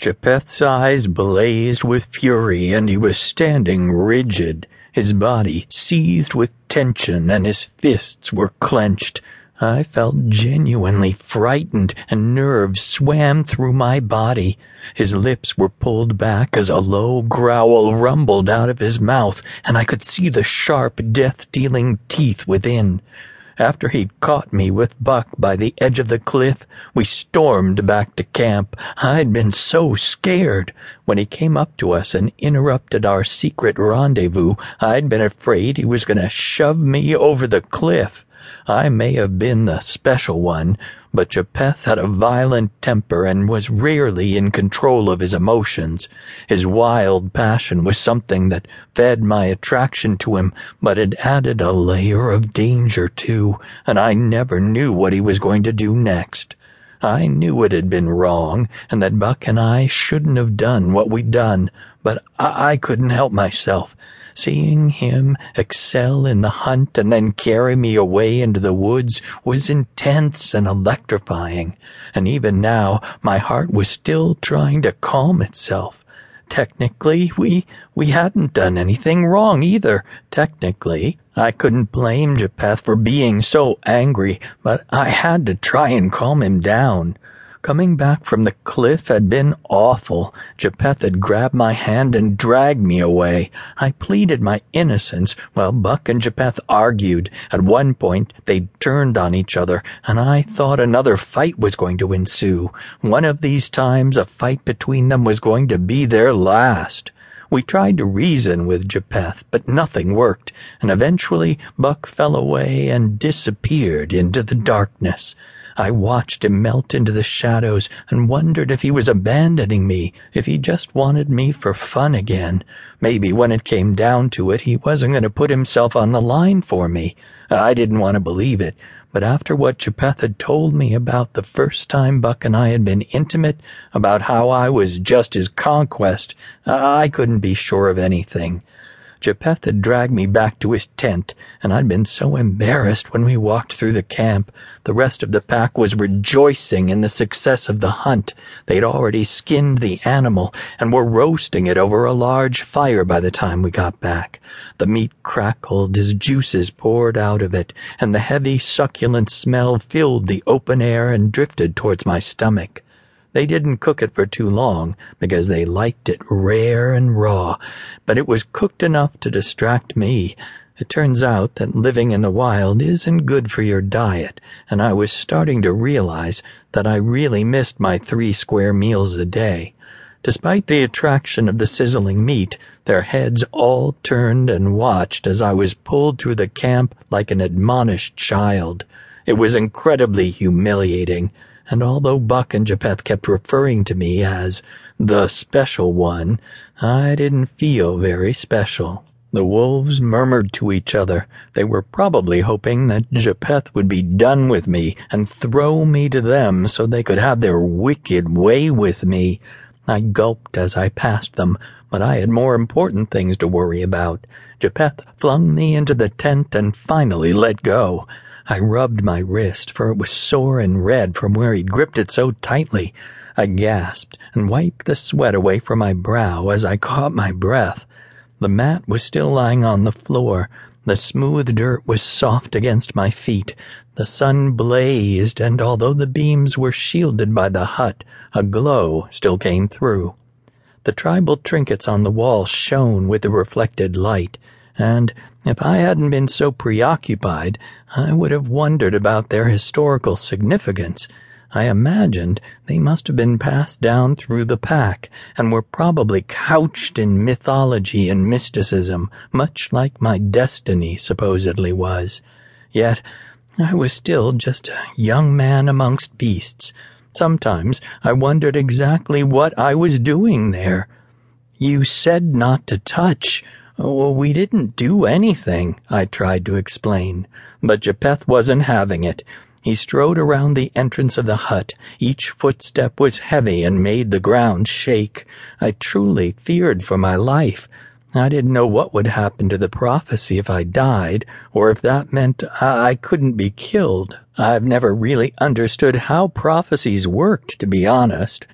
Japheth's eyes blazed with fury, and he was standing rigid. His body seethed with tension, and his fists were clenched. I felt genuinely frightened, and nerves swam through my body. His lips were pulled back as a low growl rumbled out of his mouth, and I could see the sharp, death dealing teeth within. After he'd caught me with Buck by the edge of the cliff, we stormed back to camp. I'd been so scared. When he came up to us and interrupted our secret rendezvous, I'd been afraid he was going to shove me over the cliff. I may have been the special one, but Japheth had a violent temper and was rarely in control of his emotions. His wild passion was something that fed my attraction to him, but it added a layer of danger too, and I never knew what he was going to do next. I knew it had been wrong, and that Buck and I shouldn't have done what we'd done, but I, I couldn't help myself. Seeing him excel in the hunt and then carry me away into the woods was intense and electrifying, and even now my heart was still trying to calm itself. Technically, we, we hadn't done anything wrong either. Technically, I couldn't blame Japheth for being so angry, but I had to try and calm him down. Coming back from the cliff had been awful. Japheth had grabbed my hand and dragged me away. I pleaded my innocence while Buck and Japheth argued. At one point, they turned on each other, and I thought another fight was going to ensue. One of these times, a fight between them was going to be their last. We tried to reason with Japheth, but nothing worked, and eventually Buck fell away and disappeared into the darkness. I watched him melt into the shadows and wondered if he was abandoning me, if he just wanted me for fun again. Maybe when it came down to it, he wasn't going to put himself on the line for me. I didn't want to believe it, but after what Japheth had told me about the first time Buck and I had been intimate, about how I was just his conquest, I couldn't be sure of anything. Japheth had dragged me back to his tent, and I'd been so embarrassed when we walked through the camp. The rest of the pack was rejoicing in the success of the hunt. They'd already skinned the animal and were roasting it over a large fire by the time we got back. The meat crackled as juices poured out of it, and the heavy, succulent smell filled the open air and drifted towards my stomach. They didn't cook it for too long because they liked it rare and raw, but it was cooked enough to distract me. It turns out that living in the wild isn't good for your diet, and I was starting to realize that I really missed my three square meals a day. Despite the attraction of the sizzling meat, their heads all turned and watched as I was pulled through the camp like an admonished child. It was incredibly humiliating and although Buck and Japheth kept referring to me as the special one, I didn't feel very special. The wolves murmured to each other. They were probably hoping that Japheth would be done with me and throw me to them so they could have their wicked way with me. I gulped as I passed them, but I had more important things to worry about. Japheth flung me into the tent and finally let go. I rubbed my wrist, for it was sore and red from where he'd gripped it so tightly. I gasped and wiped the sweat away from my brow as I caught my breath. The mat was still lying on the floor. The smooth dirt was soft against my feet. The sun blazed, and although the beams were shielded by the hut, a glow still came through. The tribal trinkets on the wall shone with the reflected light and if I hadn't been so preoccupied, I would have wondered about their historical significance. I imagined they must have been passed down through the pack and were probably couched in mythology and mysticism, much like my destiny supposedly was. Yet, I was still just a young man amongst beasts. Sometimes I wondered exactly what I was doing there. You said not to touch, Oh, we didn't do anything, I tried to explain, but Japheth wasn't having it. He strode around the entrance of the hut. Each footstep was heavy and made the ground shake. I truly feared for my life. I didn't know what would happen to the prophecy if I died, or if that meant I couldn't be killed. I've never really understood how prophecies worked, to be honest.